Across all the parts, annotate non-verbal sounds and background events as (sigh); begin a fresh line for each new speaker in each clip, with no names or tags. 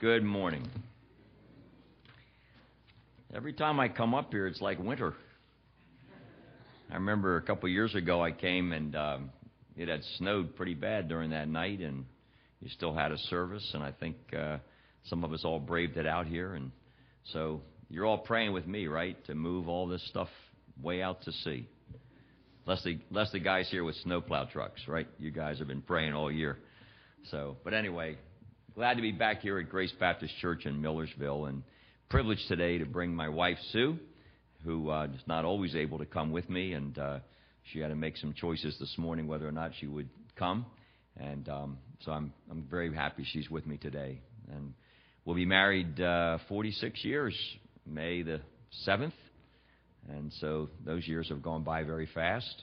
Good morning. Every time I come up here, it's like winter. I remember a couple years ago I came and um, it had snowed pretty bad during that night, and you still had a service, and I think uh, some of us all braved it out here, and so you're all praying with me, right, to move all this stuff way out to sea. Less the, less the guys here with snowplow trucks, right? You guys have been praying all year. So, but anyway, glad to be back here at Grace Baptist Church in Millersville, and privileged today to bring my wife Sue, who uh, is not always able to come with me, and uh, she had to make some choices this morning whether or not she would come, and um, so I'm I'm very happy she's with me today, and we'll be married uh, 46 years, May the 7th, and so those years have gone by very fast,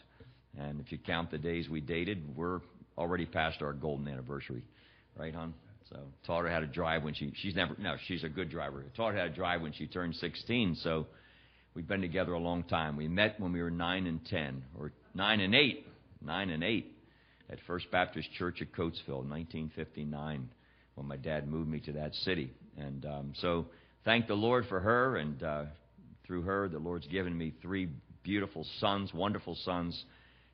and if you count the days we dated, we're already past our golden anniversary, right, hon? So taught her how to drive when she she's never no she's a good driver. Taught her how to drive when she turned 16. So we've been together a long time. We met when we were nine and ten, or nine and eight, nine and eight, at First Baptist Church at Coatesville, 1959, when my dad moved me to that city. And um, so thank the Lord for her, and uh, through her, the Lord's given me three beautiful sons, wonderful sons,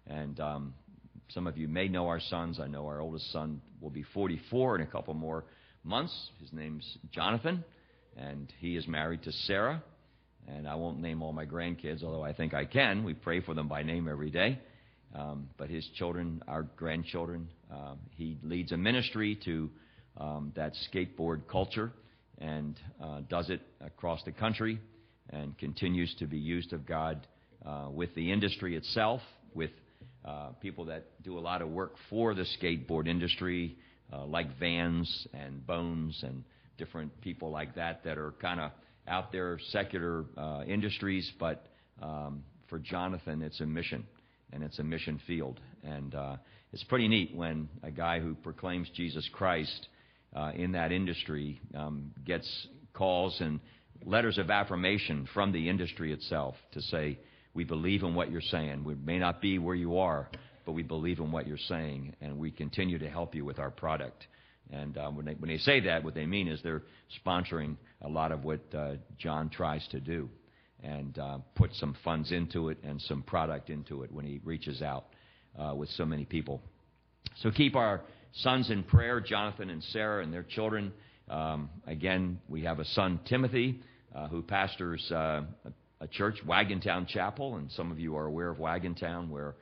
and um, some of you may know our sons. I know our oldest son will be 44 in a couple more months. His name's Jonathan, and he is married to Sarah. And I won't name all my grandkids, although I think I can. We pray for them by name every day. Um, but his children, our grandchildren, uh, he leads a ministry to um, that skateboard culture and uh, does it across the country and continues to be used of God uh, with the industry itself, with uh, people that do a lot of work for the skateboard industry, uh, like Vans and Bones and different people like that that are kind of out there, secular uh, industries. But um, for Jonathan, it's a mission, and it's a mission field. And uh, it's pretty neat when a guy who proclaims Jesus Christ uh, in that industry um, gets calls and letters of affirmation from the industry itself to say, we believe in what you're saying. We may not be where you are, but we believe in what you're saying, and we continue to help you with our product. And um, when, they, when they say that, what they mean is they're sponsoring a lot of what uh, John tries to do and uh, put some funds into it and some product into it when he reaches out uh, with so many people. So keep our sons in prayer, Jonathan and Sarah and their children. Um, again, we have a son, Timothy, uh, who pastors uh, a church, Wagontown Chapel, and some of you are aware of Wagontown, where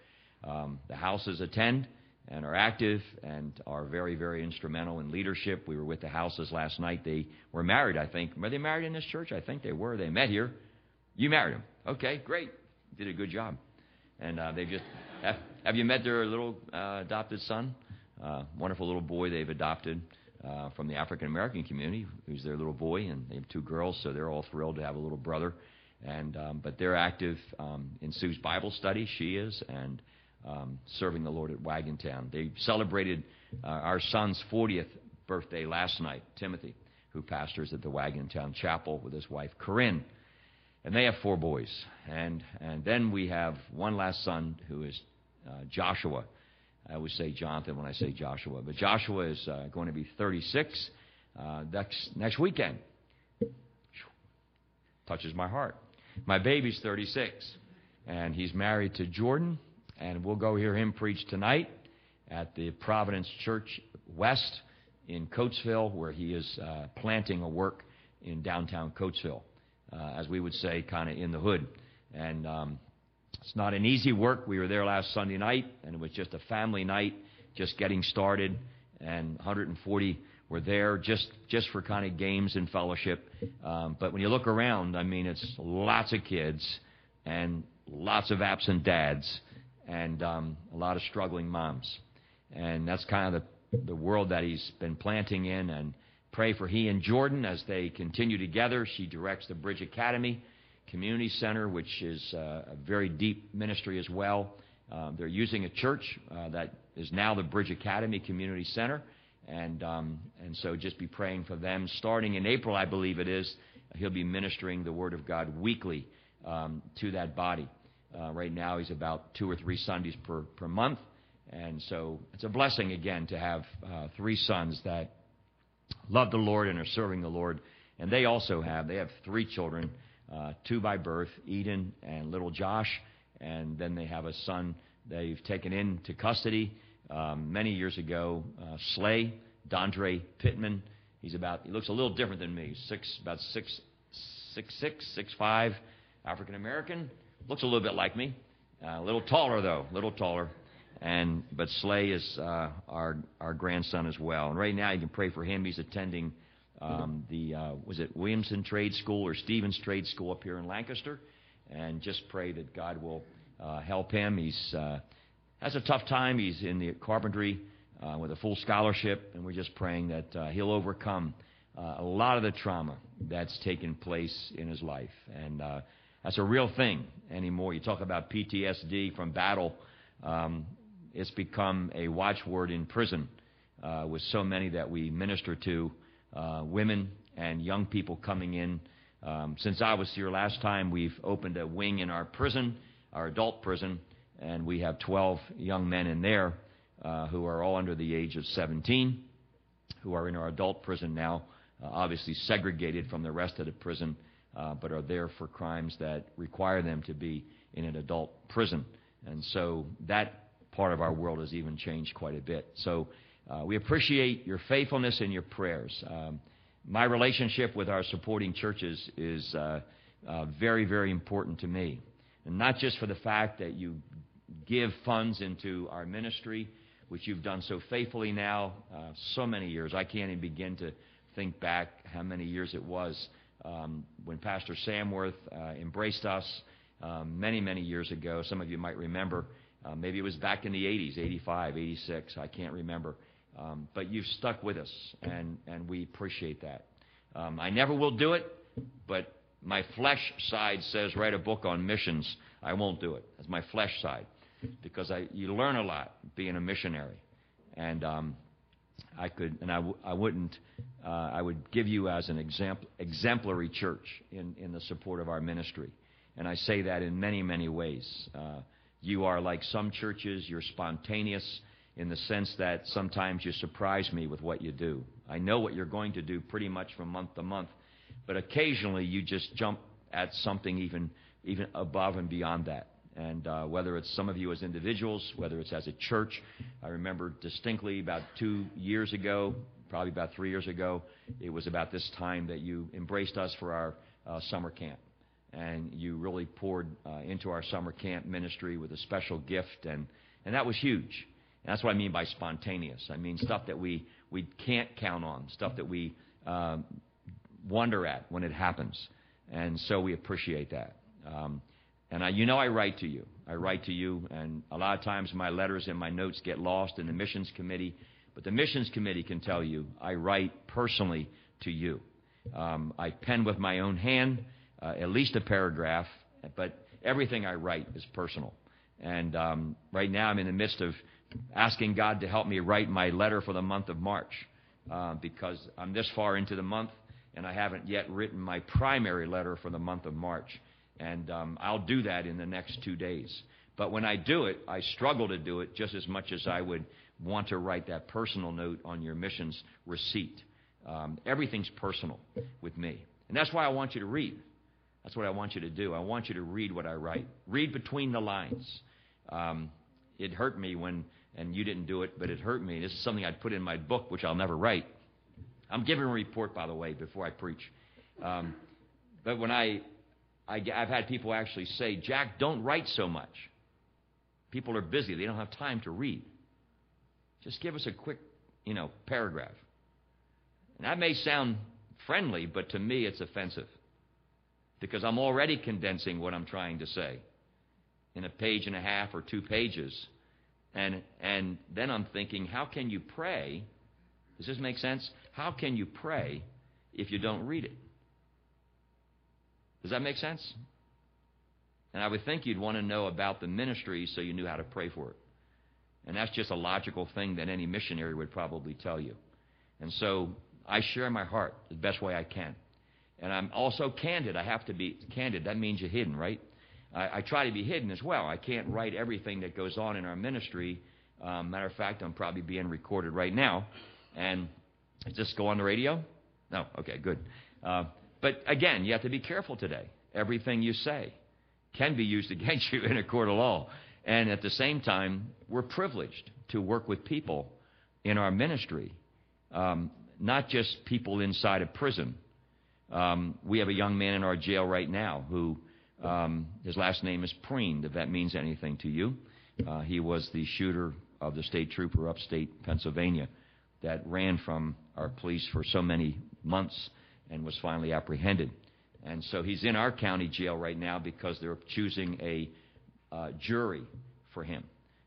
um, the houses attend and are active and are very, very instrumental in leadership. We were with the houses last night. They were married, I think. Were they married in this church? I think they were. They met here. You married them. Okay, great. Did a good job. And uh, they just (laughs) have, have you met their little uh, adopted son? Uh, wonderful little boy they've adopted uh, from the African American community, who's their little boy, and they have two girls, so they're all thrilled to have a little brother. And um, but they're active um, in Sue's Bible study. She is and um, serving the Lord at Wagontown. They celebrated uh, our son's 40th birthday last night, Timothy, who pastors at the Wagontown Chapel with his wife Corinne. And they have four boys. And and then we have one last son who is uh, Joshua. I always say Jonathan when I say Joshua, but Joshua is uh, going to be 36 uh, next next weekend. Touches my heart. My baby's 36, and he's married to Jordan, and we'll go hear him preach tonight at the Providence Church West in Coatesville, where he is uh, planting a work in downtown Coatesville, uh, as we would say, kind of in the hood. And um, it's not an easy work. We were there last Sunday night, and it was just a family night, just getting started, and 140 were there just for kind of games and fellowship. Um, but when you look around, I mean, it's lots of kids and lots of absent dads and um, a lot of struggling moms, and that's kind of the world that he's been planting in. And pray for he and Jordan as they continue together. She directs the Bridge Academy Community Center, which is uh, a very deep ministry as well. Uh, they're using a church uh, that is now the Bridge Academy Community Center. And, um, and so just be praying for them. Starting in April, I believe it is, he'll be ministering the Word of God weekly um, to that body. Uh, right now, he's about two or three Sundays per, per month. And so it's a blessing, again, to have uh, three sons that love the Lord and are serving the Lord. And they also have, they have three children, uh, two by birth, Eden and little Josh. And then they have a son they've taken into custody um, many years ago, uh, Slay, Dondre Pittman. He's about, he looks a little different than me, six, about six, six, six, six, five, African American. Looks a little bit like me. Uh, a little taller, though, a little taller. And but Slay is uh, our our grandson as well. And right now, you can pray for him. He's attending um, the uh, was it Williamson Trade School or Stevens Trade School up here in Lancaster, and just pray that God will uh, help him. He's uh, has a tough time. He's in the carpentry uh, with a full scholarship, and we're just praying that uh, he'll overcome uh, a lot of the trauma that's taken place in his life. And uh, that's a real thing anymore. You talk about PTSD from battle. Um, it's become a watchword in prison uh, with so many that we minister to, uh, women and young people coming in. Um, since I was here last time, we've opened a wing in our prison, our adult prison, and we have 12 young men in there uh, who are all under the age of 17, who are in our adult prison now, uh, obviously segregated from the rest of the prison, uh, but are there for crimes that require them to be in an adult prison. And so that part of our world has even changed quite a bit. So uh, we appreciate your faithfulness and your prayers. Um, my relationship with our supporting churches is uh, uh, very, very important to me. And not just for the fact that you give funds into our ministry, which you've done so faithfully now, uh, so many years. I can't even begin to think back how many years it was um, when Pastor Samworth uh, embraced us um, many, many years ago. Some of you might remember. Uh, maybe it was back in the 80s, 85, 86. I can't remember. Um, but you've stuck with us, and, and we appreciate that. Um, I never will do it, but my flesh side says write a book on missions. I won't do it. That's my flesh side because I, you learn a lot being a missionary. And um, I could, and I w- I wouldn't, uh, I would give you as an exemplary church in, in the support of our ministry. And I say that in many, many ways. Uh, you are like some churches, you're spontaneous in the sense that sometimes you surprise me with what you do. I know what you're going to do pretty much from month to month, but occasionally you just jump at something even even above and beyond that. And uh, whether it's some of you as individuals, whether it's as a church, I remember distinctly about two years ago, probably about three years ago, it was about this time that you embraced us for our uh, summer camp and you really poured uh, into our summer camp ministry with a special gift, and, and that was huge. And that's what I mean by spontaneous. I mean stuff that we, we can't count on, stuff that we um, wonder at when it happens. And so we appreciate that. Um, and I, you know, I write to you. I write to you, and a lot of times my letters and my notes get lost in the missions committee. But the missions committee can tell you I write personally to you. Um, I pen with my own hand uh, at least a paragraph, but everything I write is personal. And um, right now I'm in the midst of asking God to help me write my letter for the month of March uh, because I'm this far into the month and I haven't yet written my primary letter for the month of March. And um, I'll do that in the next two days. But when I do it, I struggle to do it just as much as I would want to write that personal note on your missions receipt. Um, everything's personal with me. And that's why I want you to read. That's what I want you to do. I want you to read what I write. Read between the lines. Um, it hurt me when, and you didn't do it, but it hurt me. This is something I'd put in my book, which I'll never write. I'm giving a report, by the way, before I preach. Um, but when I, I, I've had people actually say, Jack, don't write so much. People are busy; they don't have time to read. Just give us a quick, you know, paragraph. And that may sound friendly, but to me, it's offensive because I'm already condensing what I'm trying to say in a page and a half or two pages. And, and then I'm thinking, how can you pray? Does this make sense? How can you pray if you don't read it? Does that make sense? And I would think you'd want to know about the ministry so you knew how to pray for it. And that's just a logical thing that any missionary would probably tell you. And so I share my heart the best way I can. And I'm also candid. I have to be candid. That means you're hidden, right? I, I try to be hidden as well. I can't write everything that goes on in our ministry. Um, matter of fact, I'm probably being recorded right now. And Does this go on the radio? No. Okay, good. Uh, but again, you have to be careful today. Everything you say can be used (laughs) against you in a court of law. And at the same time, we're privileged to work with people in our ministry, um, not just people inside a prison. Um, we have a young man in our jail right now who um, his last name is Frein, if that means anything to you. Uh, he was the shooter of the state trooper upstate Pennsylvania that ran from our police for so many months and was finally apprehended. And so he's in our county jail right now because they're choosing a uh, jury for him.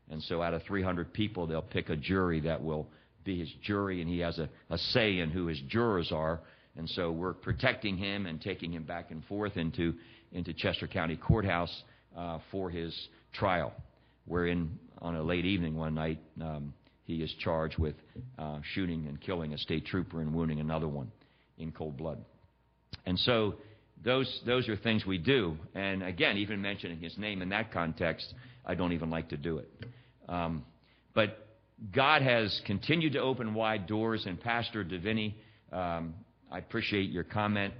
And so out of 300 people, they'll pick a jury that will be his jury, and he has a, a say in who his jurors are. And so we're protecting him and taking him back and forth into, into Chester County Courthouse uh, for his trial. Wherein, on a late evening one night, um, he is charged with uh, shooting and killing a state trooper and wounding another one in cold blood. And so those, those are things we do. And again, even mentioning his name in that context, I don't even like to do it. Um, but God has continued to open wide doors, and Pastor Davini, um, I appreciate your comment,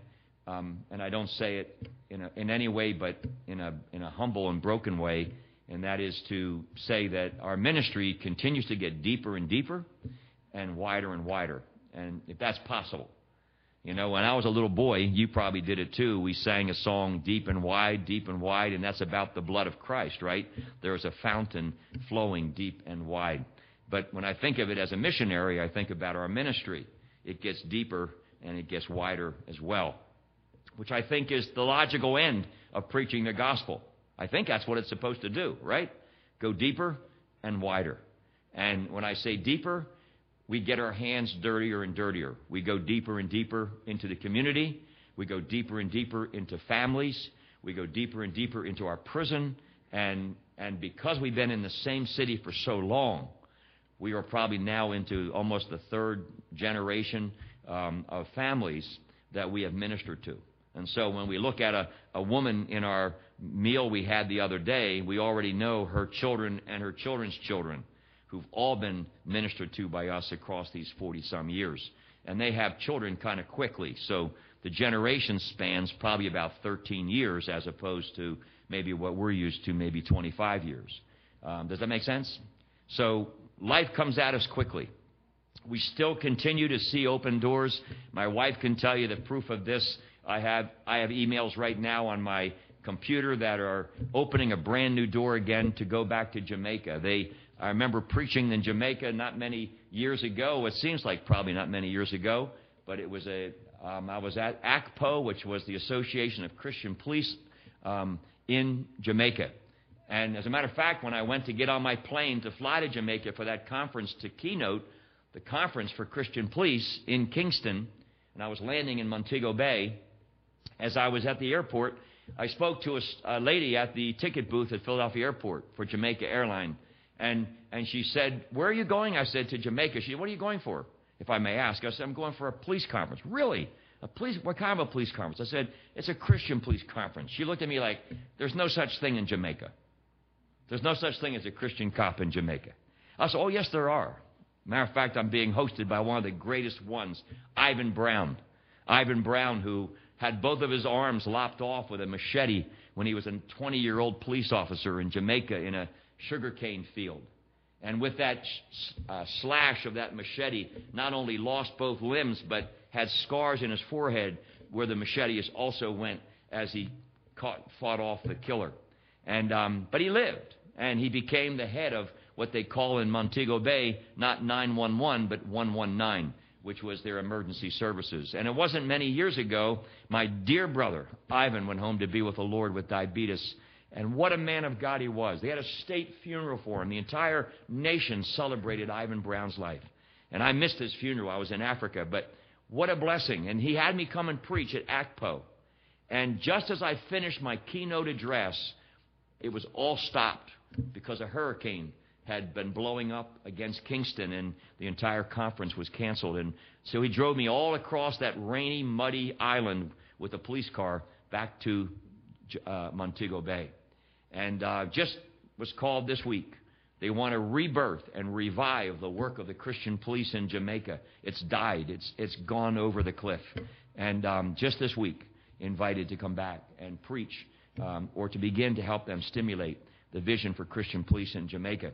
um, and I don't say it in, a, in any way but in a, in a humble and broken way, and that is to say that our ministry continues to get deeper and deeper and wider and wider, and if that's possible. You know, when I was a little boy, you probably did it too. We sang a song, Deep and Wide, Deep and Wide, and that's about the blood of Christ, right? There's a fountain flowing deep and wide. But when I think of it as a missionary, I think about our ministry. It gets deeper and it gets wider as well, which I think is the logical end of preaching the gospel. I think that's what it's supposed to do, right? Go deeper and wider. And when I say deeper, we get our hands dirtier and dirtier. We go deeper and deeper into the community. We go deeper and deeper into families. We go deeper and deeper into our prison. And, and because we've been in the same city for so long, we are probably now into almost the third generation um, of families that we have ministered to. And so when we look at a, a woman in our meal we had the other day, we already know her children and her children's children who've all been ministered to by us across these 40 some years. And they have children kind of quickly. So the generation spans probably about 13 years as opposed to maybe what we're used to, maybe 25 years. Um, does that make sense? So life comes at us quickly. We still continue to see open doors. My wife can tell you the proof of this. I have, I have emails right now on my computer that are opening a brand new door again to go back to Jamaica. They I remember preaching in Jamaica not many years ago. It seems like probably not many years ago, but it was a. Um, I was at ACPO, which was the Association of Christian Police um, in Jamaica. And as a matter of fact, when I went to get on my plane to fly to Jamaica for that conference to keynote the conference for Christian police in Kingston, and I was landing in Montego Bay, as I was at the airport, I spoke to a, a lady at the ticket booth at Philadelphia Airport for Jamaica Airline. And, and she said, Where are you going? I said, To Jamaica. She said, What are you going for, if I may ask? I said, I'm going for a police conference. Really? A police, what kind of a police conference? I said, It's a Christian police conference. She looked at me like, There's no such thing in Jamaica. There's no such thing as a Christian cop in Jamaica. I said, Oh, yes, there are. Matter of fact, I'm being hosted by one of the greatest ones, Ivan Brown. Ivan Brown, who had both of his arms lopped off with a machete when he was a 20 year old police officer in Jamaica in a sugarcane field. And with that uh, slash of that machete, not only lost both limbs, but had scars in his forehead where the machete also went as he caught, fought off the killer. And, um, but he lived, and he became the head of what they call in Montego Bay not 911, but 119, which was their emergency services. And it wasn't many years ago, my dear brother, Ivan, went home to be with the Lord with diabetes and what a man of God he was. They had a state funeral for him. The entire nation celebrated Ivan Brown's life. And I missed his funeral. I was in Africa, but what a blessing. And he had me come and preach at ACPO. And just as I finished my keynote address, it was all stopped because a hurricane had been blowing up against Kingston and the entire conference was canceled. And so he drove me all across that rainy, muddy island with a police car back to uh, Montego Bay and uh, just was called this week. They want to rebirth and revive the work of the Christian police in Jamaica. It's died. It's it's gone over the cliff. And um, just this week, invited to come back and preach um, or to begin to help them stimulate the vision for Christian police in Jamaica.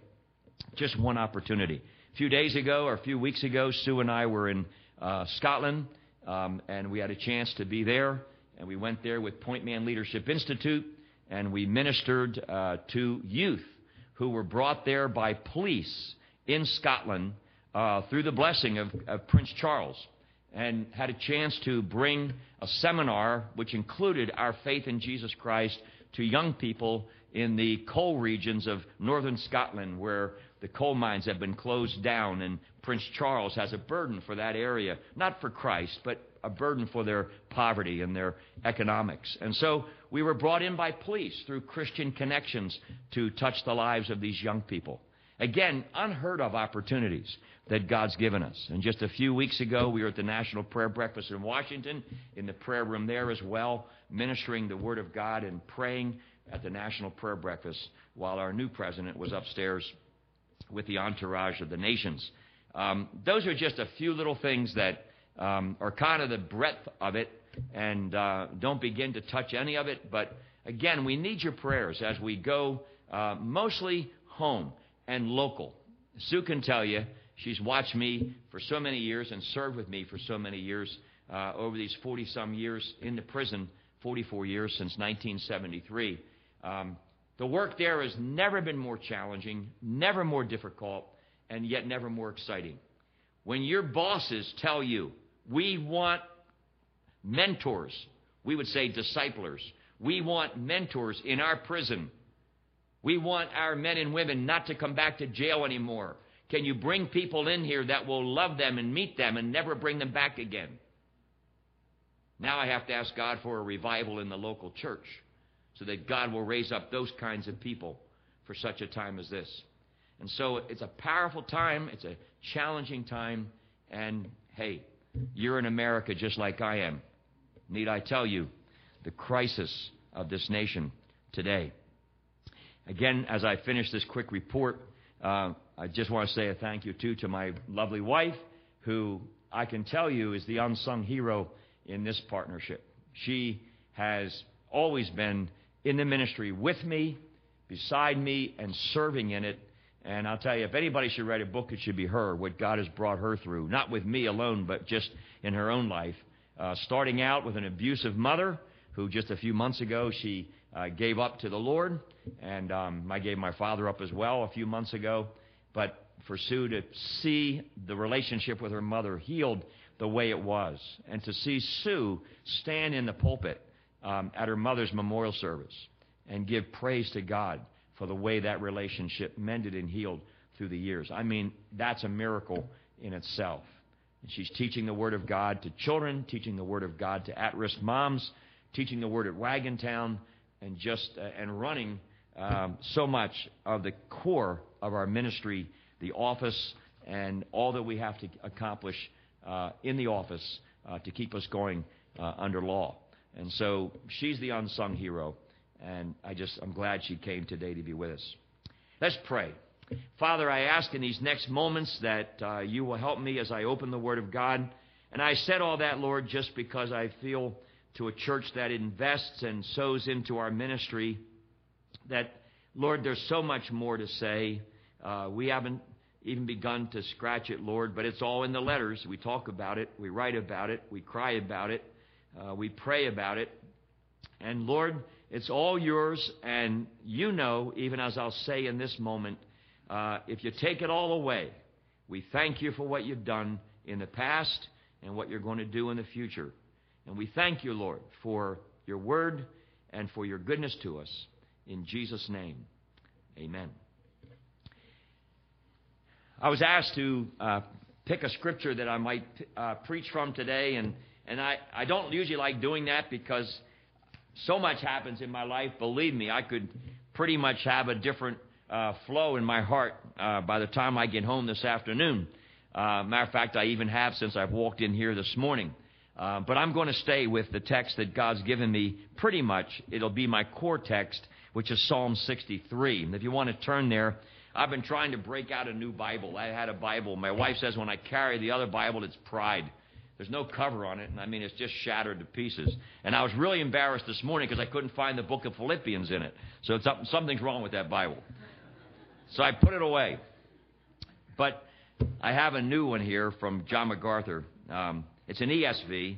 Just one opportunity. A few days ago or a few weeks ago, Sue and I were in uh, Scotland, um, and we had a chance to be there. And we went there with Point Man Leadership Institute, and we ministered uh, to youth who were brought there by police in Scotland uh, through the blessing of, of Prince Charles and had a chance to bring a seminar which included our faith in Jesus Christ to young people in the coal regions of northern Scotland where the coal mines have been closed down and Prince Charles has a burden for that area, not for Christ, but a burden for their poverty and their economics. And so we were brought in by police through Christian connections to touch the lives of these young people. Again, unheard of opportunities that God's given us. And just a few weeks ago, we were at the National Prayer Breakfast in Washington, in the prayer room there as well, ministering the Word of God and praying at the National Prayer Breakfast while our new president was upstairs with the entourage of the nations. Um, those are just a few little things that um, are kind of the breadth of it, and uh, don't begin to touch any of it. But again, we need your prayers as we go uh, mostly home and local. Sue can tell you She's watched me for so many years and served with me for so many years uh, over these 40 some years in the prison, 44 years since 1973. Um, the work there has never been more challenging, never more difficult, and yet never more exciting. When your bosses tell you, we want mentors, we would say disciplers, we want mentors in our prison. We want our men and women not to come back to jail anymore. Can you bring people in here that will love them and meet them and never bring them back again? Now I have to ask God for a revival in the local church so that God will raise up those kinds of people for such a time as this. And so it's a powerful time, it's a challenging time, and hey, you're in America just like I am. Need I tell you the crisis of this nation today? Again, as I finish this quick report, uh, I just want to say a thank you, too, to my lovely wife, who I can tell you is the unsung hero in this partnership. She has always been in the ministry with me, beside me, and serving in it. And I'll tell you, if anybody should write a book, it should be her, what God has brought her through. Not with me alone, but just in her own life. Uh, starting out with an abusive mother who just a few months ago she uh, gave up to the Lord, and um, I gave my father up as well a few months ago. But for Sue to see the relationship with her mother healed the way it was, and to see Sue stand in the pulpit um, at her mother's memorial service and give praise to God for the way that relationship mended and healed through the years. I mean, that's a miracle in itself. And she's teaching the Word of God to children, teaching the Word of God to at risk moms, teaching the Word at Wagontown, and just uh, and running um, so much of the core of our ministry, the office, and all that we have to accomplish uh, in the office uh, to keep us going uh, under law. And so she's the unsung hero, and I just I'm glad she came today to be with us. Let's pray. Father, I ask in these next moments that uh, you will help me as I open the Word of God. And I said all that, Lord, just because I feel to a church that invests and sows into our ministry that, Lord, there's so much more to say. Uh, we haven't even begun to scratch it, Lord, but it's all in the letters. We talk about it, we write about it, we cry about it, uh, we pray about it. And Lord, it's all yours, and you know, even as I'll say in this moment, uh, if you take it all away, we thank you for what you've done in the past and what you're going to do in the future. And we thank you, Lord, for your word and for your goodness to us. In Jesus' name, amen. I was asked to uh, pick a scripture that I might uh, preach from today, and, and I, I don't usually like doing that because so much happens in my life. Believe me, I could pretty much have a different uh, flow in my heart uh, by the time I get home this afternoon. Uh, matter of fact, I even have since I've walked in here this morning. Uh, but I'm going to stay with the text that God's given me pretty much. It'll be my core text, which is Psalm 63. And if you want to turn there, I've been trying to break out a new Bible. I had a Bible. My wife says when I carry the other Bible, it's pride. There's no cover on it, and I mean, it's just shattered to pieces. And I was really embarrassed this morning because I couldn't find the book of Philippians in it. So something's wrong with that Bible. So I put it away. But I have a new one here from John MacArthur. Um, it's an ESV,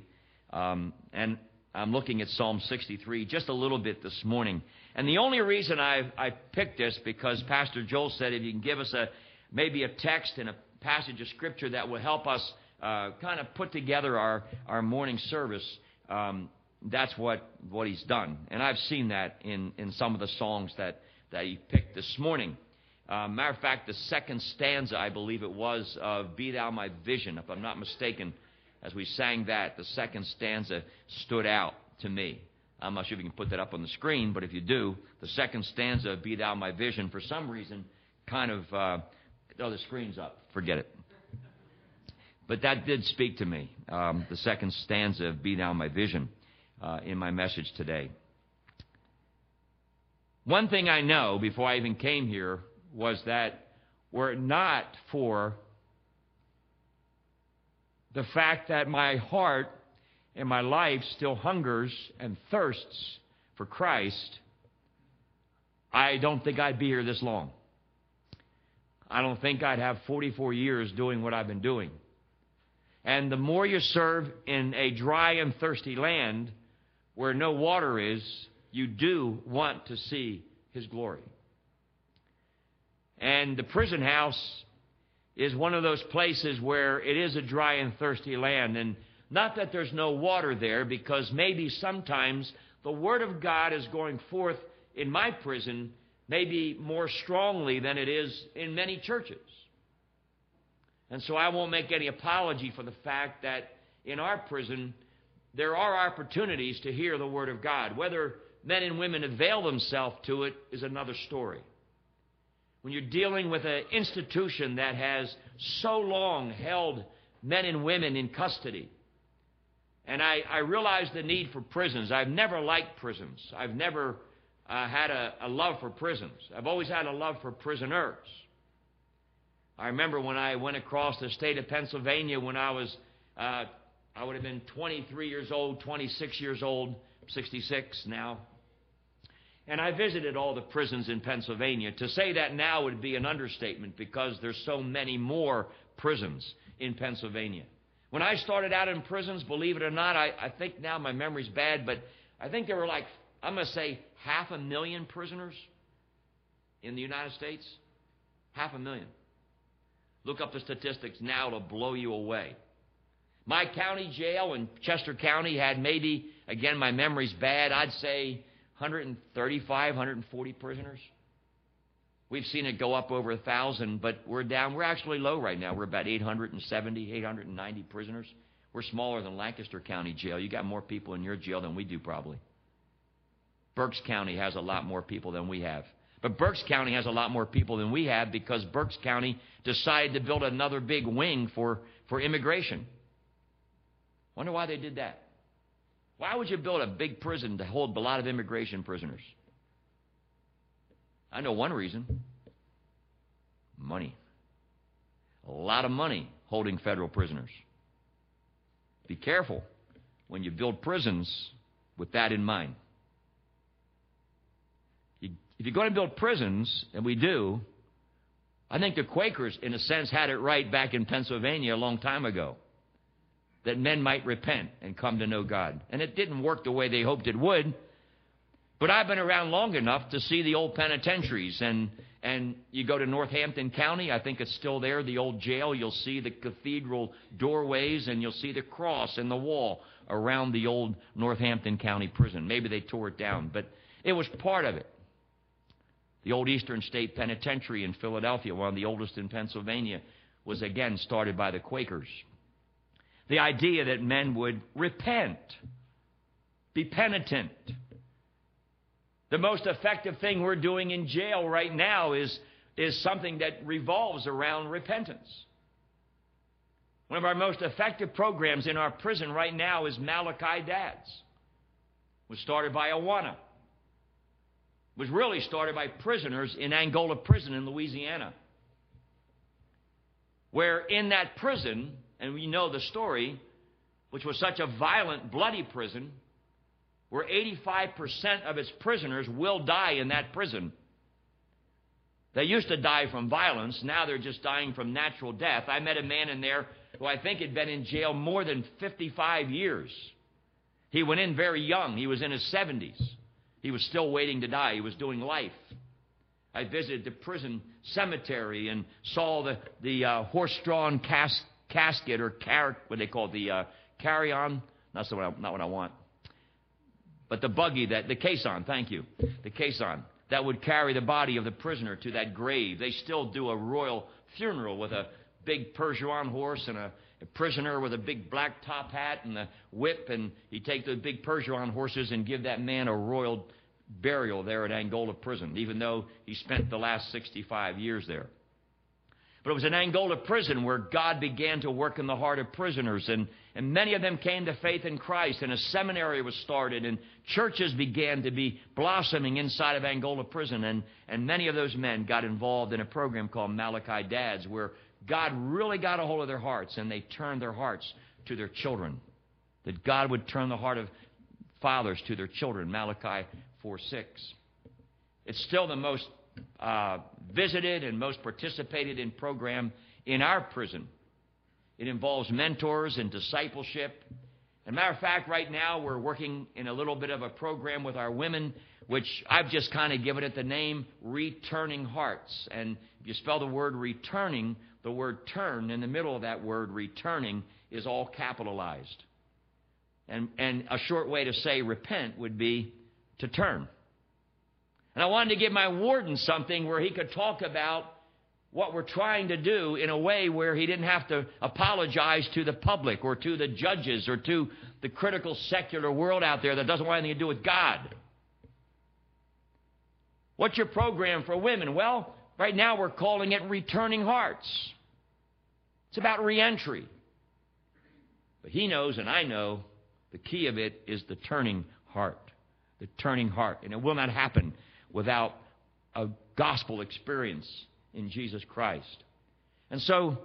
um, and I'm looking at Psalm 63 just a little bit this morning. And the only reason I, I picked this because Pastor Joel said if you can give us a maybe a text and a passage of scripture that will help us uh, kind of put together our, our morning service, um, that's what, what he's done. And I've seen that in, in some of the songs that, that he picked this morning. Uh, matter of fact, the second stanza, I believe it was, of Be Thou My Vision, if I'm not mistaken, as we sang that, the second stanza stood out to me. I'm not sure if you can put that up on the screen, but if you do, the second stanza of Be Thou My Vision, for some reason, kind of, uh, oh, the screen's up. Forget it. But that did speak to me, um, the second stanza of Be Thou My Vision, uh, in my message today. One thing I know before I even came here was that were it not for the fact that my heart and my life still hungers and thirsts for Christ, I don't think I'd be here this long. I don't think I'd have 44 years doing what I've been doing. And the more you serve in a dry and thirsty land where no water is, you do want to see His glory. And the prison house is one of those places where it is a dry and thirsty land. And not that there's no water there, because maybe sometimes the Word of God is going forth in my prison maybe more strongly than it is in many churches. And so I won't make any apology for the fact that in our prison, there are opportunities to hear the Word of God. Whether men and women avail themselves to it is another story. When you're dealing with an institution that has so long held men and women in custody, and I, I realize the need for prisons. I've never liked prisons. I've never uh, had a, a love for prisons. I've always had a love for prisoners. I remember when I went across the state of Pennsylvania when I was, uh, I would have been 23 years old, 26 years old, 66 now. And I visited all the prisons in Pennsylvania. To say that now would be an understatement because there's so many more prisons in Pennsylvania. When I started out in prisons, believe it or not, I, I think now my memory's bad, but I think there were like, I'm going to say half a million prisoners in the United States. Half a million. Look up the statistics now, it'll blow you away. My county jail in Chester County had maybe, again, my memory's bad, I'd say 135, 140 prisoners. We've seen it go up over a thousand, but we're down. We're actually low right now. We're about 870, 890 prisoners. We're smaller than Lancaster County Jail. You got more people in your jail than we do, probably. Berks County has a lot more people than we have. But Berks County has a lot more people than we have because Berks County decided to build another big wing for, for immigration. Wonder why they did that. Why would you build a big prison to hold a lot of immigration prisoners? I know one reason money. A lot of money holding federal prisoners. Be careful when you build prisons with that in mind. If you're going to build prisons, and we do, I think the Quakers, in a sense, had it right back in Pennsylvania a long time ago that men might repent and come to know God. And it didn't work the way they hoped it would. But I've been around long enough to see the old penitentiaries. And, and you go to Northampton County, I think it's still there, the old jail. You'll see the cathedral doorways and you'll see the cross and the wall around the old Northampton County prison. Maybe they tore it down, but it was part of it. The old Eastern State Penitentiary in Philadelphia, one of the oldest in Pennsylvania, was again started by the Quakers. The idea that men would repent, be penitent. The most effective thing we're doing in jail right now is, is something that revolves around repentance. One of our most effective programs in our prison right now is Malachi Dads. It was started by Awana. Was really started by prisoners in Angola prison in Louisiana. Where in that prison, and we know the story, which was such a violent, bloody prison, where 85% of its prisoners will die in that prison. They used to die from violence. Now they're just dying from natural death. I met a man in there who I think had been in jail more than 55 years. He went in very young. He was in his 70s. He was still waiting to die. He was doing life. I visited the prison cemetery and saw the, the uh, horse-drawn cas- casket or car- what they call it, the uh, carry-on. That's what I, not what I want. But the buggy that the caisson, thank you, the caisson that would carry the body of the prisoner to that grave. They still do a royal funeral with a big Percheron horse and a, prisoner with a big black top hat and a whip, and he'd take the big Percheron horses and give that man a royal burial there at Angola prison, even though he spent the last 65 years there. But it was in Angola prison where God began to work in the heart of prisoners, and, and many of them came to faith in Christ, and a seminary was started, and churches began to be blossoming inside of Angola prison, and, and many of those men got involved in a program called Malachi Dads, where God really got a hold of their hearts, and they turned their hearts to their children. That God would turn the heart of fathers to their children, Malachi 4 6. It's still the most uh, visited and most participated in program in our prison. It involves mentors and discipleship. As a matter of fact, right now we're working in a little bit of a program with our women, which I've just kind of given it the name Returning Hearts. And if you spell the word returning, the word turn in the middle of that word returning is all capitalized. And, and a short way to say repent would be to turn. And I wanted to give my warden something where he could talk about what we're trying to do in a way where he didn't have to apologize to the public or to the judges or to the critical secular world out there that doesn't want anything to do with God. What's your program for women? Well, right now we're calling it Returning Hearts. It's about reentry. But he knows, and I know, the key of it is the turning heart. The turning heart. And it will not happen without a gospel experience in Jesus Christ. And so,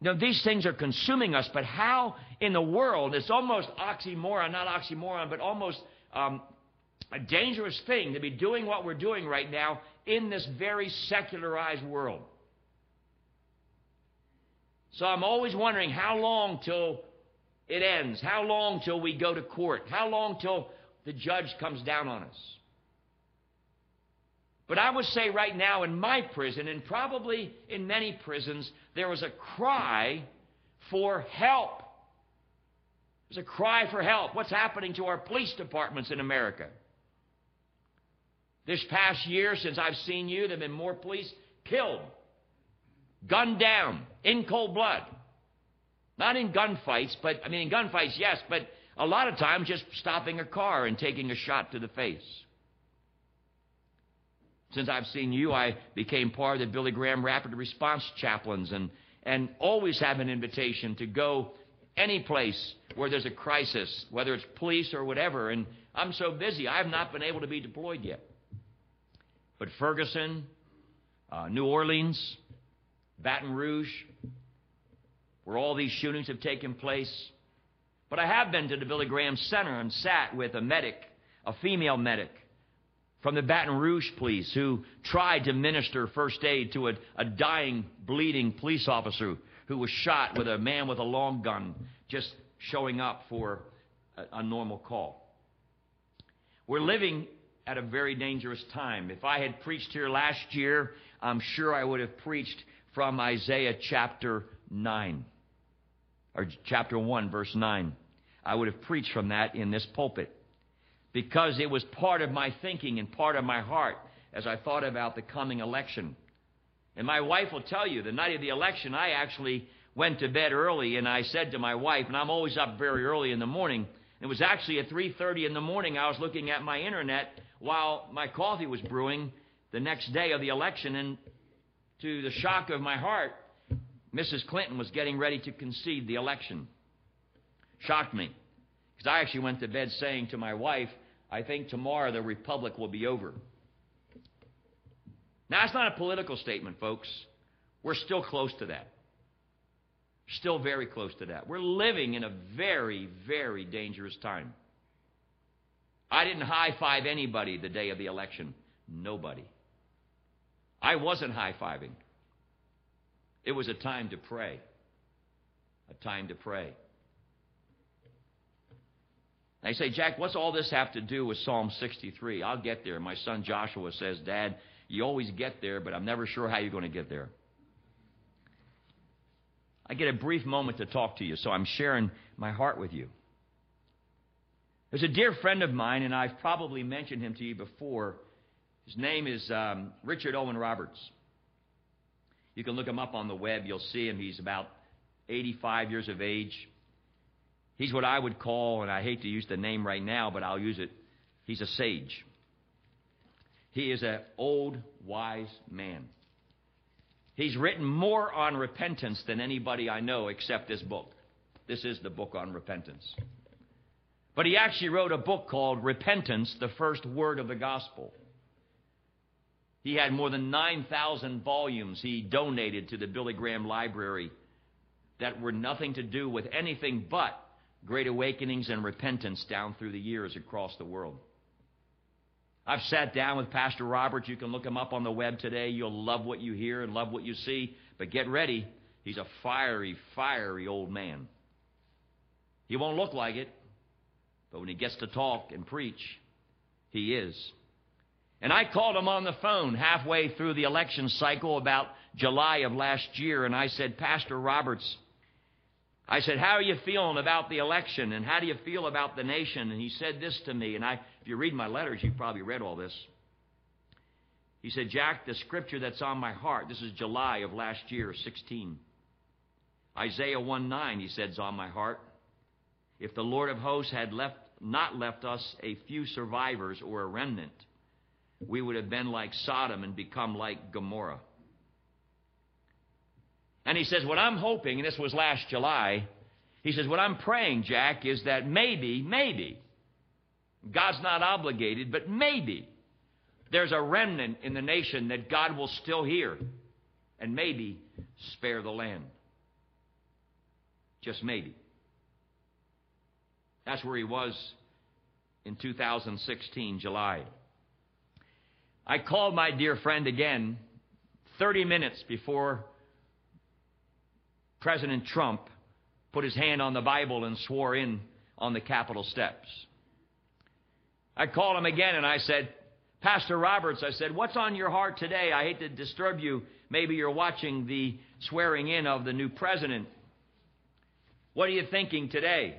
you know, these things are consuming us, but how in the world, it's almost oxymoron, not oxymoron, but almost um, a dangerous thing to be doing what we're doing right now in this very secularized world. So I'm always wondering how long till it ends? How long till we go to court? How long till the judge comes down on us? But I would say right now in my prison, and probably in many prisons, there was a cry for help. There's a cry for help. What's happening to our police departments in America? This past year, since I've seen you, there have been more police killed, gunned down, in cold blood. Not in gunfights, but, I mean, in gunfights, yes, but a lot of times just stopping a car and taking a shot to the face. Since I've seen you, I became part of the Billy Graham Rapid Response Chaplains and, and always have an invitation to go any place where there's a crisis, whether it's police or whatever. And I'm so busy, I have not been able to be deployed yet. But Ferguson, uh, New Orleans, Baton Rouge, where all these shootings have taken place. But I have been to the Billy Graham Center and sat with a medic, a female medic, from the Baton Rouge police who tried to minister first aid to a, a dying, bleeding police officer who was shot with a man with a long gun just showing up for a, a normal call. We're living at a very dangerous time. If I had preached here last year, I'm sure I would have preached from Isaiah chapter 9, or chapter 1, verse 9. I would have preached from that in this pulpit because it was part of my thinking and part of my heart as I thought about the coming election. And my wife will tell you, the night of the election, I actually went to bed early and I said to my wife, and I'm always up very early in the morning. It was actually at 3:30 in the morning I was looking at my internet while my coffee was brewing the next day of the election and to the shock of my heart, Mrs. Clinton was getting ready to concede the election. Shocked me. Because I actually went to bed saying to my wife, I think tomorrow the republic will be over. Now, that's not a political statement, folks. We're still close to that. Still very close to that. We're living in a very, very dangerous time. I didn't high five anybody the day of the election. Nobody. I wasn't high fiving. It was a time to pray. A time to pray. They say, Jack, what's all this have to do with Psalm 63? I'll get there. My son Joshua says, Dad, you always get there, but I'm never sure how you're going to get there. I get a brief moment to talk to you, so I'm sharing my heart with you. There's a dear friend of mine, and I've probably mentioned him to you before. His name is um, Richard Owen Roberts. You can look him up on the web. You'll see him. He's about 85 years of age. He's what I would call, and I hate to use the name right now, but I'll use it. He's a sage. He is an old, wise man. He's written more on repentance than anybody I know except this book. This is the book on repentance. But he actually wrote a book called Repentance, the First Word of the Gospel. He had more than 9,000 volumes he donated to the Billy Graham Library that were nothing to do with anything but great awakenings and repentance down through the years across the world. I've sat down with Pastor Robert. You can look him up on the web today. You'll love what you hear and love what you see. But get ready. He's a fiery, fiery old man. He won't look like it, but when he gets to talk and preach, he is. And I called him on the phone halfway through the election cycle about July of last year, and I said, Pastor Roberts, I said, How are you feeling about the election and how do you feel about the nation? And he said this to me, and I, if you read my letters, you've probably read all this. He said, Jack, the scripture that's on my heart, this is July of last year, 16. Isaiah 1 9, he said, is on my heart. If the Lord of hosts had left, not left us a few survivors or a remnant, we would have been like Sodom and become like Gomorrah. And he says, What I'm hoping, and this was last July, he says, What I'm praying, Jack, is that maybe, maybe, God's not obligated, but maybe there's a remnant in the nation that God will still hear and maybe spare the land. Just maybe. That's where he was in 2016, July. I called my dear friend again 30 minutes before President Trump put his hand on the Bible and swore in on the Capitol steps. I called him again and I said, Pastor Roberts, I said, what's on your heart today? I hate to disturb you. Maybe you're watching the swearing in of the new president. What are you thinking today?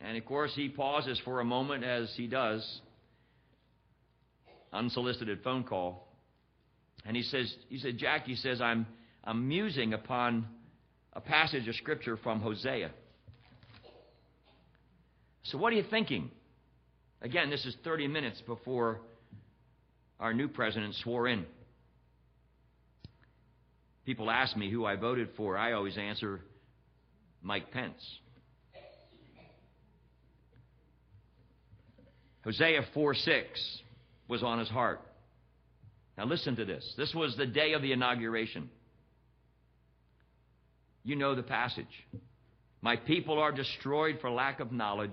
And of course, he pauses for a moment as he does. Unsolicited phone call. And he says, he said, Jack, he says, I'm I'm musing upon a passage of Scripture from Hosea. So, what are you thinking? Again, this is 30 minutes before our new president swore in. People ask me who I voted for. I always answer Mike Pence. Hosea 4 6 was on his heart. Now, listen to this. This was the day of the inauguration. You know the passage. My people are destroyed for lack of knowledge.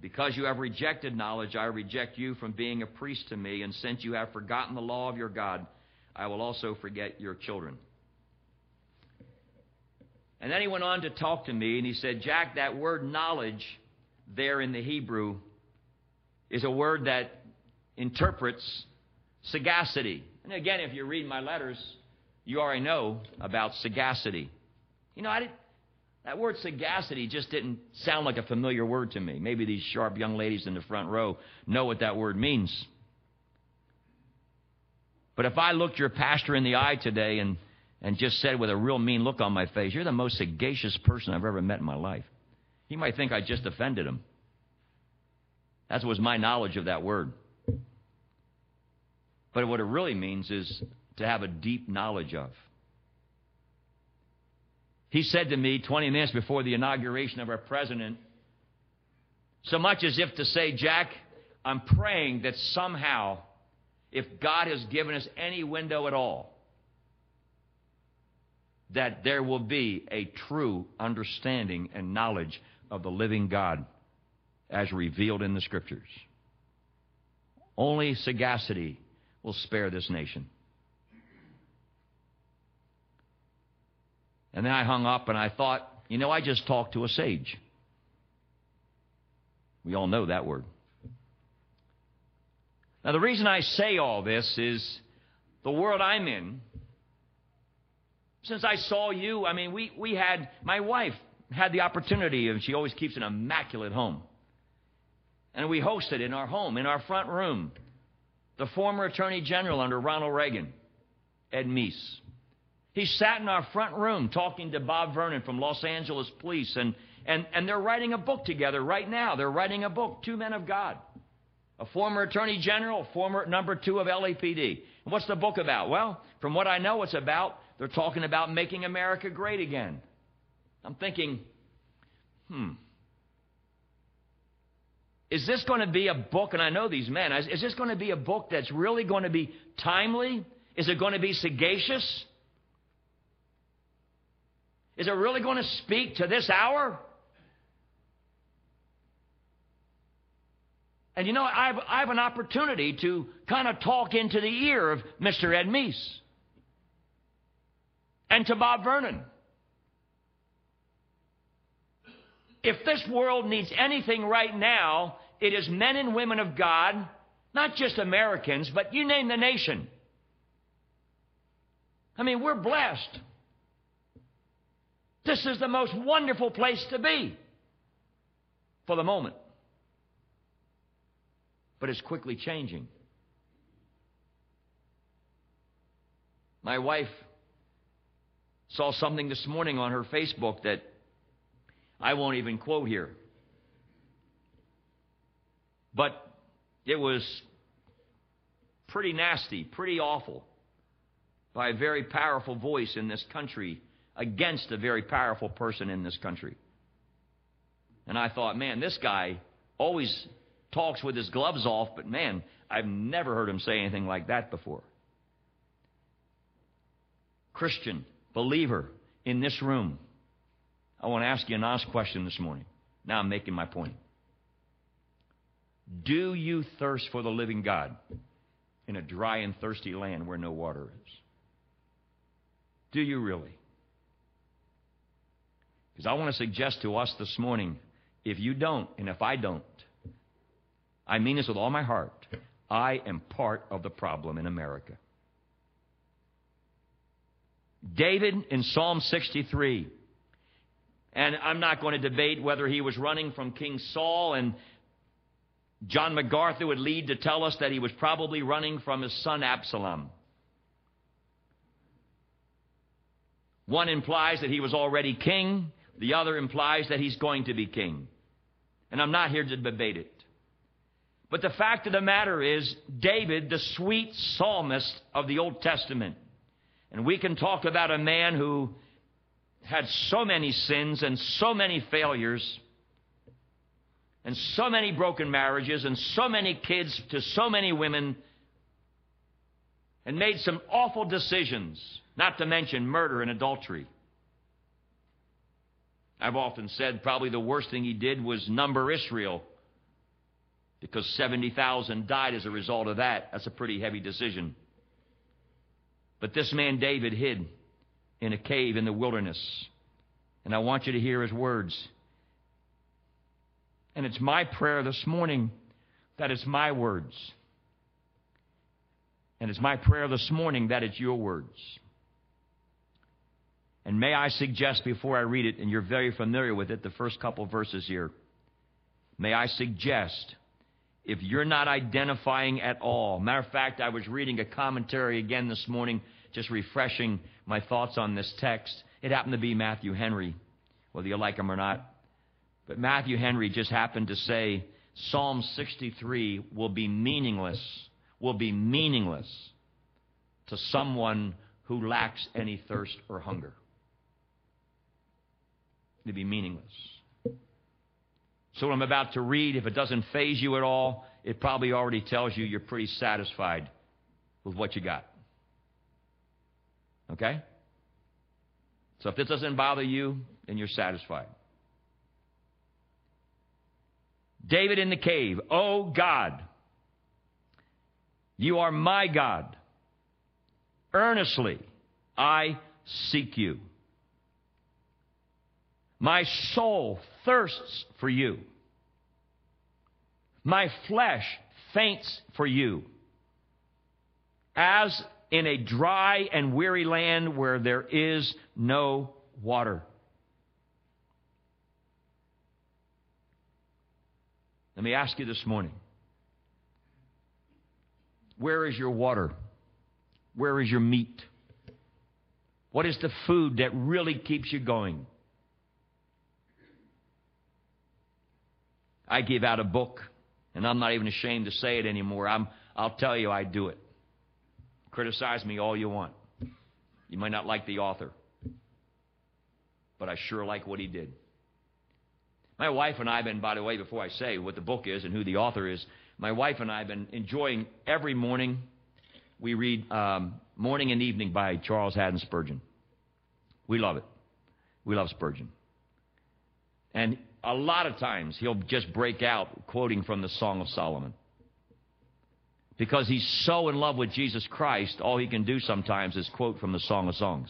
Because you have rejected knowledge, I reject you from being a priest to me. And since you have forgotten the law of your God, I will also forget your children. And then he went on to talk to me, and he said, Jack, that word knowledge there in the Hebrew is a word that interprets sagacity. And again, if you read my letters, you already know about sagacity. You know, I did, that word sagacity just didn't sound like a familiar word to me. Maybe these sharp young ladies in the front row know what that word means. But if I looked your pastor in the eye today and, and just said with a real mean look on my face, You're the most sagacious person I've ever met in my life, he might think I just offended him. That was my knowledge of that word. But what it really means is to have a deep knowledge of. He said to me 20 minutes before the inauguration of our president, so much as if to say, Jack, I'm praying that somehow if God has given us any window at all, that there will be a true understanding and knowledge of the living God as revealed in the Scriptures. Only sagacity will spare this nation. And then I hung up and I thought, you know, I just talked to a sage. We all know that word. Now, the reason I say all this is the world I'm in. Since I saw you, I mean, we, we had, my wife had the opportunity, and she always keeps an immaculate home. And we hosted in our home, in our front room, the former Attorney General under Ronald Reagan, Ed Meese. He sat in our front room talking to Bob Vernon from Los Angeles Police, and, and, and they're writing a book together right now. They're writing a book, Two Men of God. A former Attorney General, former number two of LAPD. And what's the book about? Well, from what I know, it's about, they're talking about making America great again. I'm thinking, hmm, is this going to be a book, and I know these men, is this going to be a book that's really going to be timely? Is it going to be sagacious? Is it really going to speak to this hour? And you know, I have, I have an opportunity to kind of talk into the ear of Mr. Ed Meese and to Bob Vernon. If this world needs anything right now, it is men and women of God, not just Americans, but you name the nation. I mean, we're blessed. This is the most wonderful place to be for the moment. But it's quickly changing. My wife saw something this morning on her Facebook that I won't even quote here. But it was pretty nasty, pretty awful, by a very powerful voice in this country against a very powerful person in this country. And I thought, man, this guy always talks with his gloves off, but man, I've never heard him say anything like that before. Christian, believer in this room, I want to ask you an honest question this morning. Now I'm making my point. Do you thirst for the living God in a dry and thirsty land where no water is? Do you really? Because I want to suggest to us this morning if you don't, and if I don't, I mean this with all my heart, I am part of the problem in America. David in Psalm 63 and I'm not going to debate whether he was running from King Saul, and John MacArthur would lead to tell us that he was probably running from his son Absalom. One implies that he was already king, the other implies that he's going to be king. And I'm not here to debate it. But the fact of the matter is, David, the sweet psalmist of the Old Testament, and we can talk about a man who had so many sins and so many failures and so many broken marriages and so many kids to so many women and made some awful decisions, not to mention murder and adultery. I've often said probably the worst thing he did was number Israel because 70,000 died as a result of that. That's a pretty heavy decision. But this man, David, hid in a cave in the wilderness. And I want you to hear his words. And it's my prayer this morning that it's my words. And it's my prayer this morning that it's your words. And may I suggest before I read it, and you're very familiar with it, the first couple verses here. May I suggest, if you're not identifying at all, matter of fact, I was reading a commentary again this morning just refreshing my thoughts on this text. It happened to be Matthew Henry, whether you like him or not. But Matthew Henry just happened to say Psalm 63 will be meaningless, will be meaningless to someone who lacks any thirst or hunger. It'd be meaningless. So, what I'm about to read, if it doesn't phase you at all, it probably already tells you you're pretty satisfied with what you got. Okay? So if this doesn't bother you, then you're satisfied. David in the cave, Oh God, you are my God. Earnestly I seek you. My soul thirsts for you. My flesh faints for you. As in a dry and weary land where there is no water. Let me ask you this morning where is your water? Where is your meat? What is the food that really keeps you going? I give out a book, and I'm not even ashamed to say it anymore. I'm, I'll tell you, I do it. Criticize me all you want. You might not like the author, but I sure like what he did. My wife and I have been, by the way, before I say what the book is and who the author is, my wife and I have been enjoying every morning. We read um, Morning and Evening by Charles Haddon Spurgeon. We love it. We love Spurgeon. And a lot of times he'll just break out quoting from the Song of Solomon. Because he's so in love with Jesus Christ, all he can do sometimes is quote from the Song of Songs.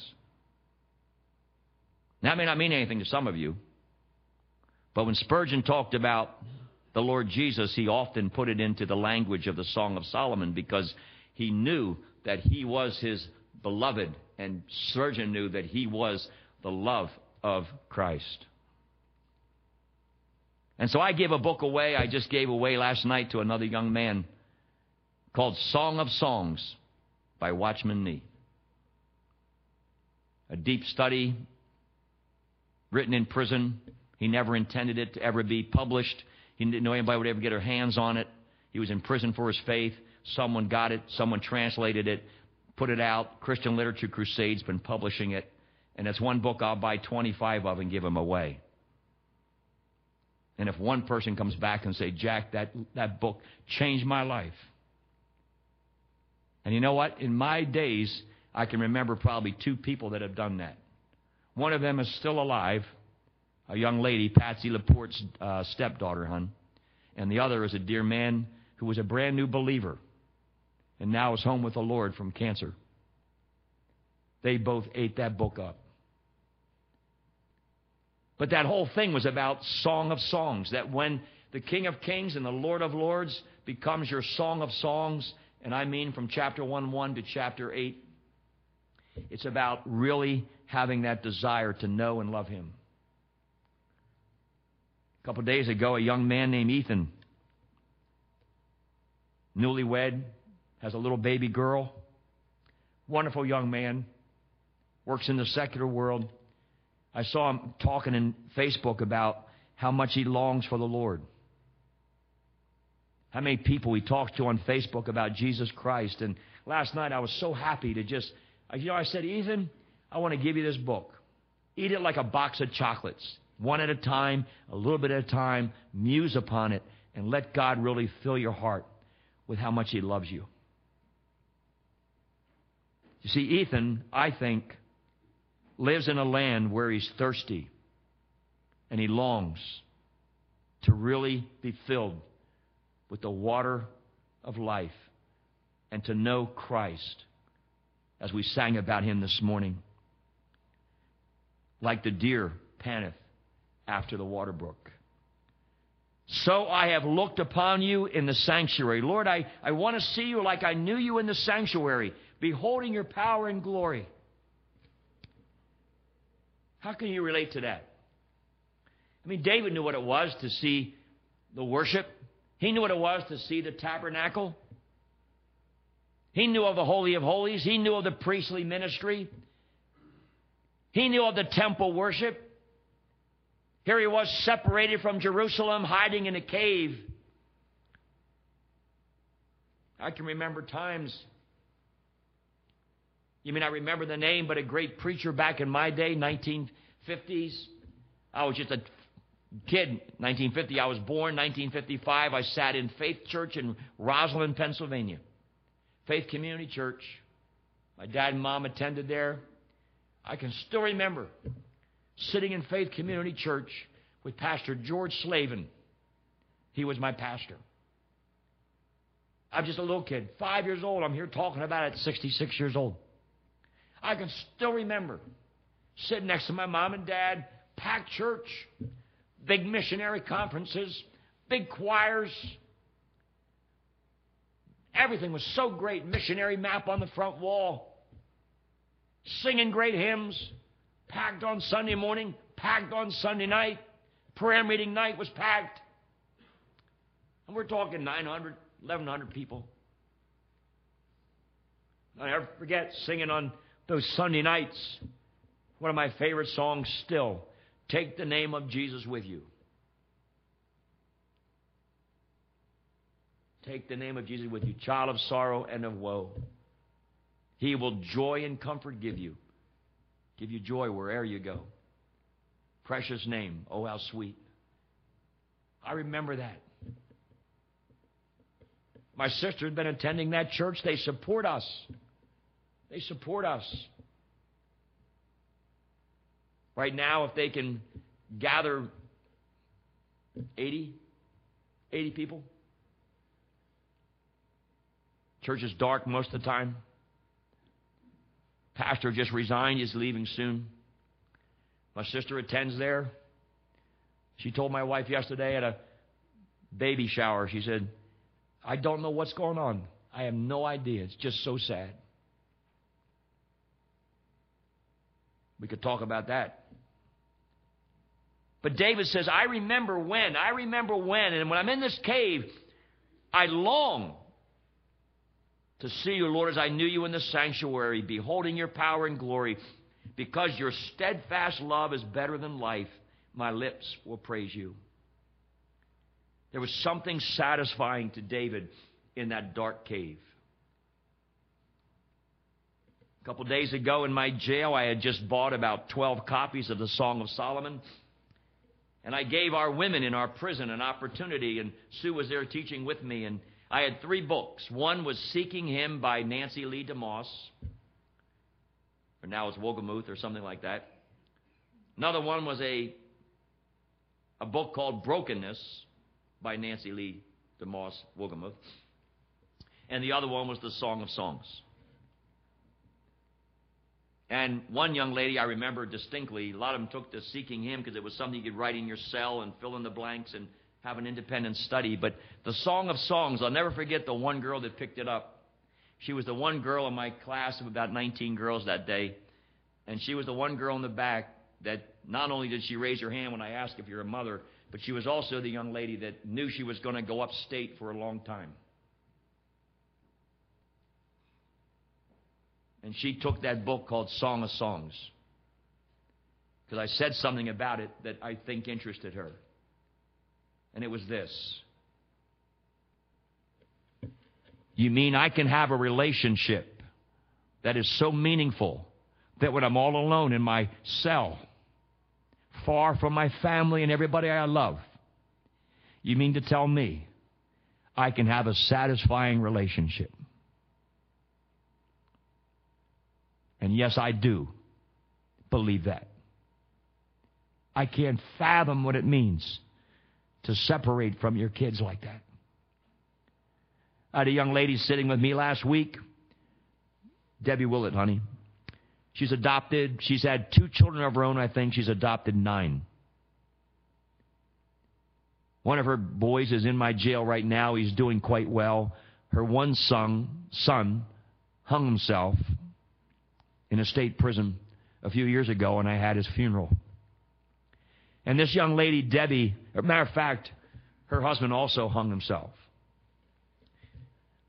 Now, That may not mean anything to some of you, but when Spurgeon talked about the Lord Jesus, he often put it into the language of the Song of Solomon because he knew that he was his beloved, and Spurgeon knew that he was the love of Christ. And so I gave a book away. I just gave away last night to another young man called Song of Songs by Watchman Nee. A deep study written in prison. He never intended it to ever be published. He didn't know anybody would ever get their hands on it. He was in prison for his faith. Someone got it, someone translated it, put it out. Christian Literature Crusade's been publishing it. And it's one book I'll buy 25 of and give them away. And if one person comes back and say, Jack, that, that book changed my life. And you know what? In my days, I can remember probably two people that have done that. One of them is still alive, a young lady, Patsy Laporte's uh, stepdaughter, hun. And the other is a dear man who was a brand new believer and now is home with the Lord from cancer. They both ate that book up. But that whole thing was about Song of Songs. That when the King of Kings and the Lord of Lords becomes your Song of Songs, and I mean from chapter 1 1 to chapter 8, it's about really having that desire to know and love Him. A couple days ago, a young man named Ethan, newlywed, has a little baby girl, wonderful young man, works in the secular world I saw him talking in Facebook about how much he longs for the Lord. How many people he talks to on Facebook about Jesus Christ. And last night I was so happy to just, you know, I said, Ethan, I want to give you this book. Eat it like a box of chocolates, one at a time, a little bit at a time. Muse upon it, and let God really fill your heart with how much He loves you. You see, Ethan, I think, lives in a land where he's thirsty and he longs to really be filled with the water of life and to know Christ as we sang about him this morning. Like the deer panteth after the water brook. So I have looked upon you in the sanctuary. Lord, I, I want to see you like I knew you in the sanctuary, beholding your power and glory. How can you relate to that? I mean, David knew what it was to see the worship. He knew what it was to see the tabernacle. He knew of the Holy of Holies. He knew of the priestly ministry. He knew of the temple worship. Here he was separated from Jerusalem, hiding in a cave. I can remember times you may not remember the name, but a great preacher back in my day, 1950s. I was just a kid, 1950. I was born 1955. I sat in Faith Church in Roslyn, Pennsylvania. Faith Community Church. My dad and mom attended there. I can still remember sitting in Faith Community Church with Pastor George Slavin. He was my pastor. I'm just a little kid, five years old. I'm here talking about it at 66 years old. I can still remember sitting next to my mom and dad, packed church, big missionary conferences, big choirs. Everything was so great. Missionary map on the front wall, singing great hymns, packed on Sunday morning, packed on Sunday night. Prayer meeting night was packed. And we're talking 900, 1,100 people. I never forget singing on those Sunday nights. One of my favorite songs still. Take the name of Jesus with you. Take the name of Jesus with you, child of sorrow and of woe. He will joy and comfort give you. Give you joy wherever you go. Precious name. Oh, how sweet. I remember that. My sister had been attending that church. They support us. They support us. Right now, if they can gather 80, 80 people, church is dark most of the time. Pastor just resigned, he's leaving soon. My sister attends there. She told my wife yesterday at a baby shower, she said, I don't know what's going on. I have no idea. It's just so sad. We could talk about that. But David says, I remember when, I remember when, and when I'm in this cave, I long to see you, Lord, as I knew you in the sanctuary, beholding your power and glory. Because your steadfast love is better than life, my lips will praise you. There was something satisfying to David in that dark cave. A couple days ago in my jail, I had just bought about 12 copies of the Song of Solomon. And I gave our women in our prison an opportunity, and Sue was there teaching with me. And I had three books. One was Seeking Him by Nancy Leigh DeMoss, or now it's Wolgemuth or something like that. Another one was a, a book called Brokenness by Nancy Leigh DeMoss Wolgemuth. And the other one was the Song of Songs. And one young lady I remember distinctly, a lot of them took to seeking him because it was something you could write in your cell and fill in the blanks and have an independent study. But the Song of Songs, I'll never forget the one girl that picked it up. She was the one girl in my class of about 19 girls that day. And she was the one girl in the back that not only did she raise her hand when I asked if you're a mother, but she was also the young lady that knew she was going to go upstate for a long time. And she took that book called Song of Songs. Because I said something about it that I think interested her. And it was this You mean I can have a relationship that is so meaningful that when I'm all alone in my cell, far from my family and everybody I love, you mean to tell me I can have a satisfying relationship? And yes, I do believe that. I can't fathom what it means to separate from your kids like that. I had a young lady sitting with me last week, Debbie Willett, honey. She's adopted. She's had two children of her own, I think. She's adopted nine. One of her boys is in my jail right now. He's doing quite well. Her one son, son hung himself in a state prison a few years ago, and I had his funeral. And this young lady, Debbie, matter of fact, her husband also hung himself.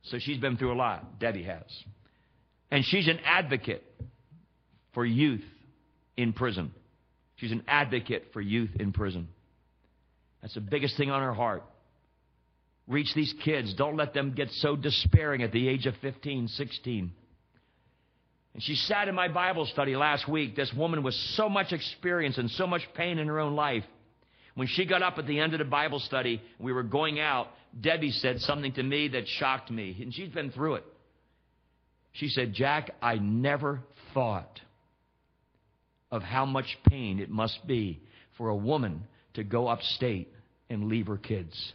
So she's been through a lot. Debbie has. And she's an advocate for youth in prison. She's an advocate for youth in prison. That's the biggest thing on her heart. Reach these kids. Don't let them get so despairing at the age of 15, 16. And she sat in my Bible study last week. This woman with so much experience and so much pain in her own life. When she got up at the end of the Bible study, we were going out, Debbie said something to me that shocked me. And she's been through it.
She said, Jack, I never thought of how much pain it must be for a woman to go upstate and leave her kids.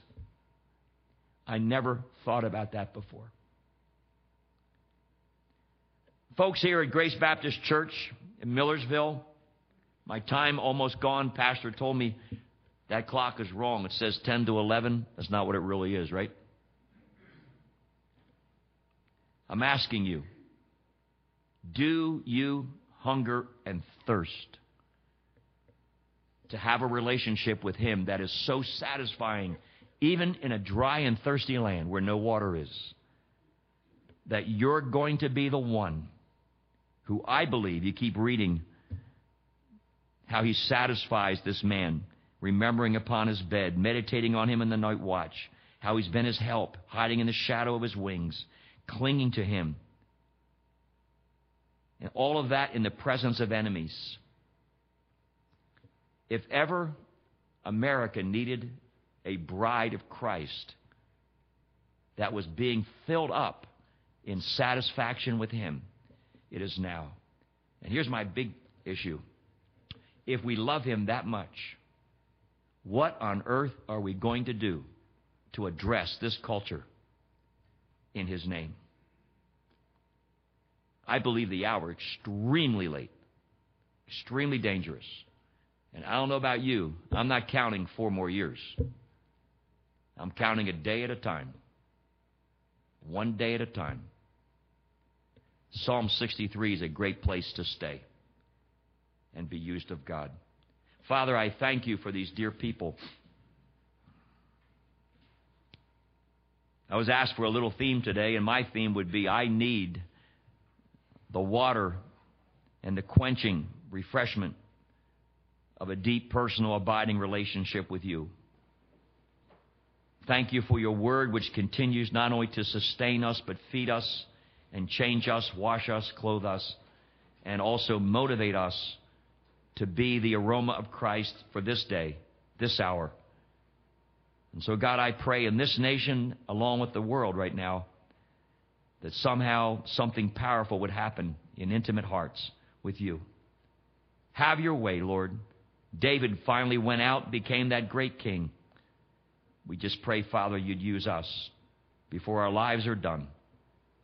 I never thought about that before. Folks here at Grace Baptist Church in Millersville, my time almost gone. Pastor told me that clock is wrong. It says 10 to 11. That's not what it really is, right? I'm asking you do you hunger and thirst to have a relationship with Him that is so satisfying, even in a dry and thirsty land where no water is, that you're going to be the one who I believe, you keep reading how He satisfies this man, remembering upon his bed, meditating on Him in the night watch, how He's been His help, hiding in the shadow of His wings, clinging to Him and all of that in the presence of enemies. If ever America needed a bride of Christ that was being filled up in satisfaction with Him, it is now. And here's my big issue. If we love Him that much, what on earth are we going to do to address this culture in His name? I believe the hour extremely late, extremely dangerous. And I don't know about you, I'm not counting four more years. I'm counting a day at a time, one day at a time. Psalm 63 is a great place to stay and be used of God. Father, I thank you for these dear people. I was asked for a little theme today, and my theme would be I need the water and the quenching refreshment of a deep, personal, abiding relationship with you. Thank you for your word, which continues not only to sustain us, but feed us and change us, wash us, clothe us, and also motivate us to be the aroma of Christ for this day, this hour. And so, God, I pray in this nation, along with the world right now, that somehow something powerful would happen in intimate hearts with you. Have your way, Lord. David finally went out, became that great king. We just pray, Father, you'd use us before our lives are done.